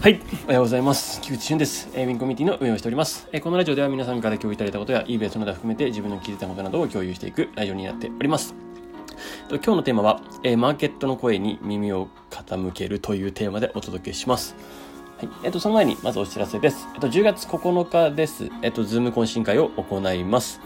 はい、おはようございます。菊池俊です。えー、ウィンコミュニティの運営をしております。えー、このラジオでは皆さんから共有いただいたことや、eBay その他含めて自分の気づいたことなどを共有していくラジオになっております。今日のテーマは、えー、マーケットの声に耳を傾けるというテーマでお届けします。はい。えっと、その前に、まずお知らせです。えっと、10月9日です。えっと、 Zoom 懇親会を行います。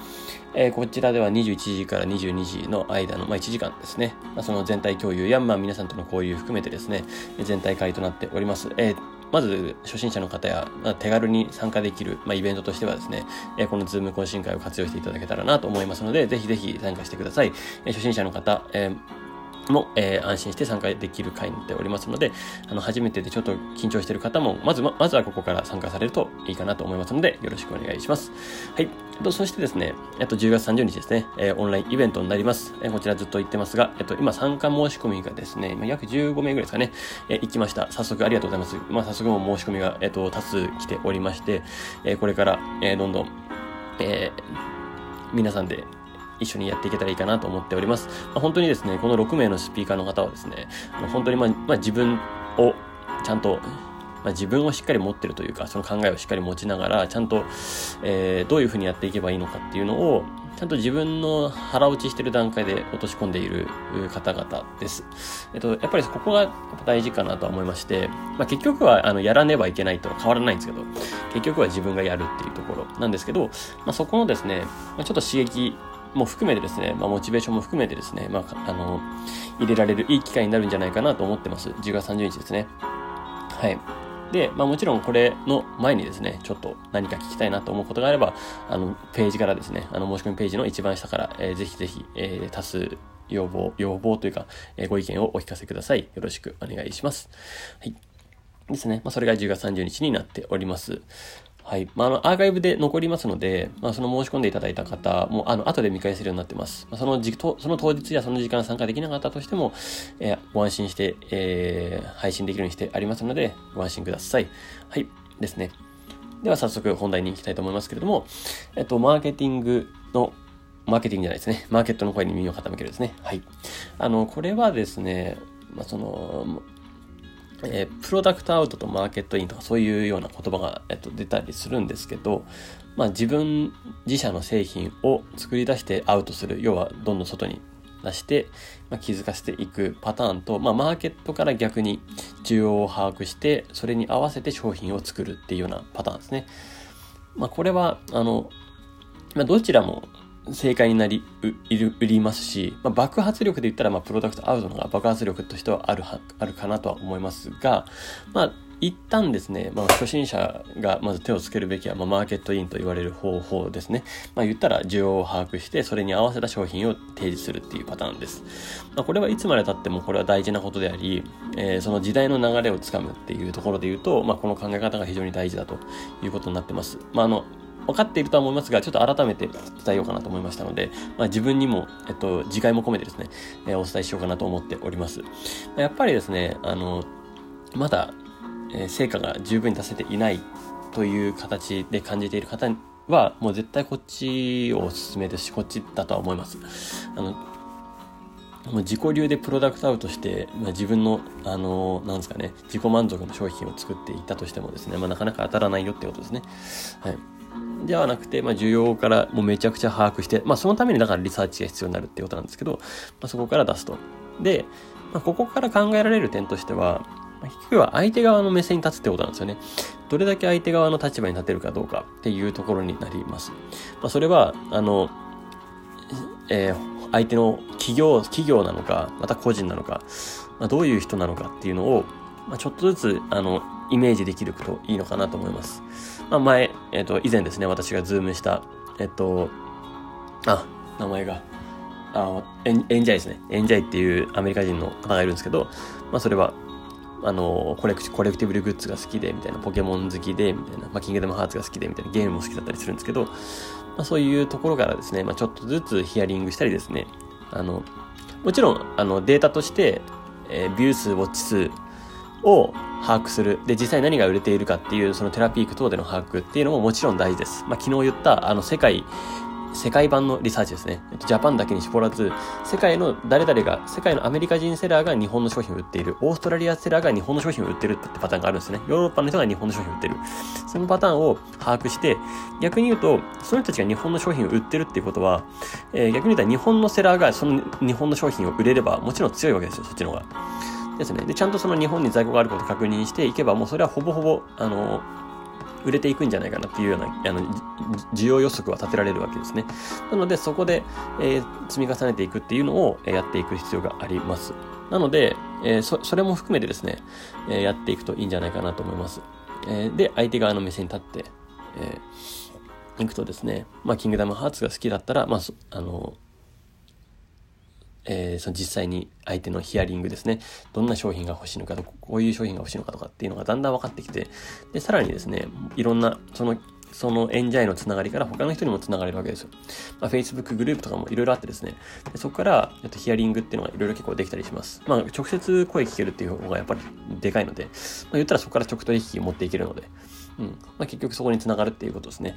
えー、こちらでは21時から22時の間の、まあ、1時間ですね。まあ、その全体共有や、まあ、皆さんとの交流含めてですね、全体会となっております。えーまず初心者の方や、まあ、手軽に参加できる、まあ、イベントとしてはですね、えー、このズーム懇親会を活用していただけたらなと思いますので、ぜひぜひ参加してください。えー、初心者の方、えーも、えー、安心して参加できる会になっておりますので、あの、初めてでちょっと緊張している方も、まず、ま、まずはここから参加されるといいかなと思いますので、よろしくお願いします。はい。と、そしてですね、えっと、10月30日ですね、えー、オンラインイベントになります。えー、こちらずっと言ってますが、えっと、今参加申し込みがですね、今約15名ぐらいですかね、えー、行きました。早速ありがとうございます。まあ、早速も申し込みが、えっと、多数来ておりまして、えー、これから、えー、どんどん、えー、皆さんで一緒にやっていけたらいいかなと思っております。まあ、本当にですね、この6名のスピーカーの方はですね、本当にまあ、まあ、自分をちゃんとまあ、自分をしっかり持ってるというか、その考えをしっかり持ちながら、ちゃんと、えー、どういうふうにやっていけばいいのかっていうのを、ちゃんと自分の腹落ちしてる段階で落とし込んでいる方々です。えっと、やっぱりここが大事かなとは思いまして、まあ、結局は、あの、やらねばいけないとは変わらないんですけど、結局は自分がやるっていうところなんですけど、まあ、そこのですね、まあ、ちょっと刺激も含めてですね、まあ、モチベーションも含めてですね、まあ、あの、入れられるいい機会になるんじゃないかなと思ってます。10月30日ですね。はい。で、まあもちろんこれの前にですね、ちょっと何か聞きたいなと思うことがあれば、あの、ページからですね、あの、申し込みページの一番下から、えー、ぜひぜひ、えー、多数要望、要望というか、えー、ご意見をお聞かせください。よろしくお願いします。はい。ですね。まあ、それが10月30日になっております。はい。まあ、あの、アーカイブで残りますので、まあ、その申し込んでいただいた方も、あの、後で見返せるようになってます。まあ、その時、その当日やその時間参加できなかったとしても、えー、ご安心して、えー、配信できるようにしてありますので、ご安心ください。はい。ですね。では、早速本題に行きたいと思いますけれども、えっと、マーケティングの、マーケティングじゃないですね。マーケットの声に耳を傾けるですね。はい。あの、これはですね、まあ、その、えー、プロダクトアウトとマーケットインとかそういうような言葉が、えっと、出たりするんですけど、まあ、自分自社の製品を作り出してアウトする要はどんどん外に出して、まあ、気づかせていくパターンと、まあ、マーケットから逆に需要を把握してそれに合わせて商品を作るっていうようなパターンですね。まあ、これはあの、まあ、どちらも正解になり、売りますし、まあ、爆発力で言ったら、まあ、プロダクトアウトの方が爆発力としてはあるは、あるかなとは思いますが、まあ、一旦ですね、まあ、初心者がまず手をつけるべきは、まあ、マーケットインと言われる方法ですね。まあ、言ったら需要を把握して、それに合わせた商品を提示するっていうパターンです。まあ、これはいつまで経ってもこれは大事なことであり、えー、その時代の流れをつかむっていうところで言うと、まあ、この考え方が非常に大事だということになってます。まあ、あの、分かっているとは思いますが、ちょっと改めて伝えようかなと思いましたので、まあ、自分にも、えっと、次回も込めてですね、えー、お伝えしようかなと思っております。やっぱりですね、あの、まだ、えー、成果が十分に出せていないという形で感じている方は、もう絶対こっちをお勧めですし、こっちだとは思います。あの、もう自己流でプロダクトアウトして、まあ、自分の、あの、なんですかね、自己満足の商品を作っていたとしてもですね、まあ、なかなか当たらないよってことですね。はい。ではなくて、まあ、需要からもうめちゃくちゃ把握して、まあ、そのためにだからリサーチが必要になるっていうことなんですけど、まあ、そこから出すと。で、まあ、ここから考えられる点としては、まあ、結局は相手側の目線に立つってことなんですよね。どれだけ相手側の立場に立てるかどうかっていうところになります。まあ、それは、あの、えー、相手の企業、企業なのか、また個人なのか、まあ、どういう人なのかっていうのを、まあ、ちょっとずつ、あの、イメージできるといいのかなと思います。まあ、前、えっ、と、以前ですね、私がズームした、えっと、あ、名前が、あ、エンエンジャイですね。エンジャイっていうアメリカ人の方がいるんですけど、まあ、それは、あの、コレク collectible グッズが好きで、みたいな、ポケモン好きで、みたいな、まあ、キングダムハーツが好きで、みたいな、ゲームも好きだったりするんですけど、まあ、そういうところからですね、まあ、ちょっとずつヒアリングしたりですね、あの、もちろん、あの、データとして、えー、ビュー数、ウォッチ数を把握する。で、実際何が売れているかっていう、そのテラピーク等での把握っていうのももちろん大事です。まあ、昨日言った、あの、世界、世界版のリサーチですね。ジャパンだけに絞らず、世界の誰々が、世界のアメリカ人セラーが日本の商品を売っている、オーストラリアセラーが日本の商品を売ってるってパターンがあるんですね。ヨーロッパの人が日本の商品を売ってる。そのパターンを把握して、逆に言うと、その人たちが日本の商品を売ってるっていうことは、えー、逆に言うと日本のセラーがその日本の商品を売れれば、もちろん強いわけですよ、そっちの方が。ですね。で、ちゃんとその日本に在庫があることを確認していけば、もうそれはほぼほぼ、あの売れていくんじゃないかなっていうような、あの、需要予測は立てられるわけですね。なので、そこで、えー、積み重ねていくっていうのをやっていく必要があります。なので、えー、そ、それも含めてですね、えー、やっていくといいんじゃないかなと思います。えー、で、相手側の目線に立って、えー、いくとですね、まあ、キングダムハーツが好きだったら、まあ、あの、えー、その実際に相手のヒアリングですね。どんな商品が欲しいのかとか、こういう商品が欲しいのかとかっていうのがだんだん分かってきて、で、さらにですね、いろんな、その、そのエンジャイのつながりから他の人にもつながれるわけですよ。まあ、Facebook グループとかもいろいろあってですね、でそこから、えっと、ヒアリングっていうのがいろいろ結構できたりします。まあ、直接声聞けるっていう方がやっぱりでかいので、まあ、言ったらそこから直取引持っていけるので、うん。まあ、結局そこにつながるっていうことですね。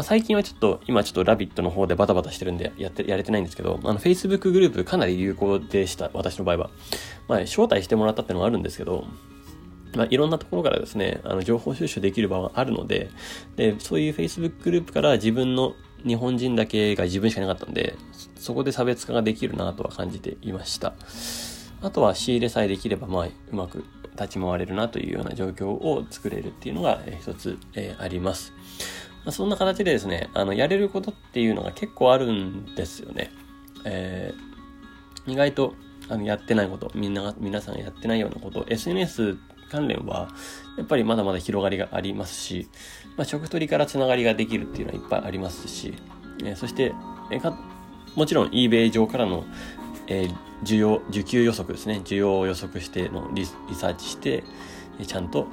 まあ、最近はちょっと、今ちょっとラビットの方でバタバタしてるんで、やって、やれてないんですけど、あの、Facebook グループかなり有効でした、私の場合は。まあ、招待してもらったってのはあるんですけど、まあ、いろんなところからですね、あの、情報収集できる場はあるので、で、そういう Facebook グループから自分の日本人だけが自分しかなかったんで、そこで差別化ができるなとは感じていました。あとは仕入れさえできれば、まあ、うまく立ち回れるなというような状況を作れるっていうのが、一つ、えー、あります。ま、そんな形でですね、あの、やれることっていうのが結構あるんですよね。えー、意外と、あの、やってないこと、みんなが、皆さんがやってないようなこと、SNS 関連は、やっぱりまだまだ広がりがありますし、まあ、食取りからつながりができるっていうのはいっぱいありますし、えー、そして、えー、か、もちろん eBay 上からの、え、需要、需給予測ですね。需要を予測してのリサーチして、ちゃんと、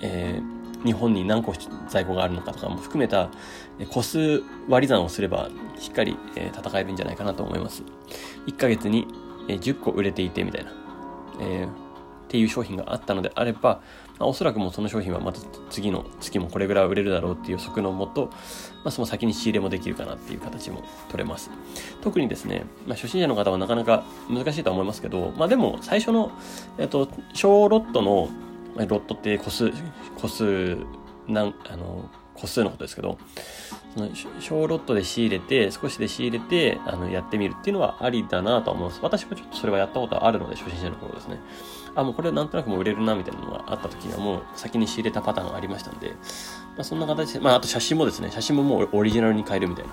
えー、日本に何個在庫があるのかとかも含めた個数割り算をすればしっかり戦えるんじゃないかなと思います。1ヶ月に10個売れていてみたいな、えー、っていう商品があったのであれば、まあ、おそらくもうその商品はまた次の月もこれぐらい売れるだろうっていう予測のもと、まあ、その先に仕入れもできるかなっていう形も取れます。特にですね、まあ、初心者の方はなかなか難しいとは思いますけど、まあでも最初の、えっと、小ロットのロットって個数、個数、なん、あの、個数のことですけど、その小ロットで仕入れて、少しで仕入れて、あの、やってみるっていうのはありだなと思います。私もちょっとそれはやったことあるので、初心者の頃ですね。あ、もうこれなんとなくもう売れるな、みたいなのがあった時にはもう先に仕入れたパターンがありましたんで、まあ、そんな形で、まあ、あと写真もですね、写真ももうオリジナルに変えるみたいな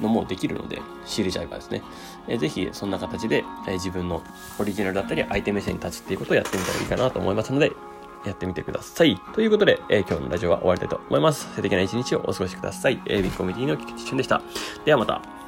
のもできるので、仕入れちゃえばですね、えー、ぜひそんな形で、えー、自分のオリジナルだったり相手目線に立つっていうことをやってみたらいいかなと思いますので、やってみてください。ということで、えー、今日のラジオは終わりたいと思います。素敵な一日をお過ごしください。えー、ビッグコミュニティの菊池俊でした。ではまた。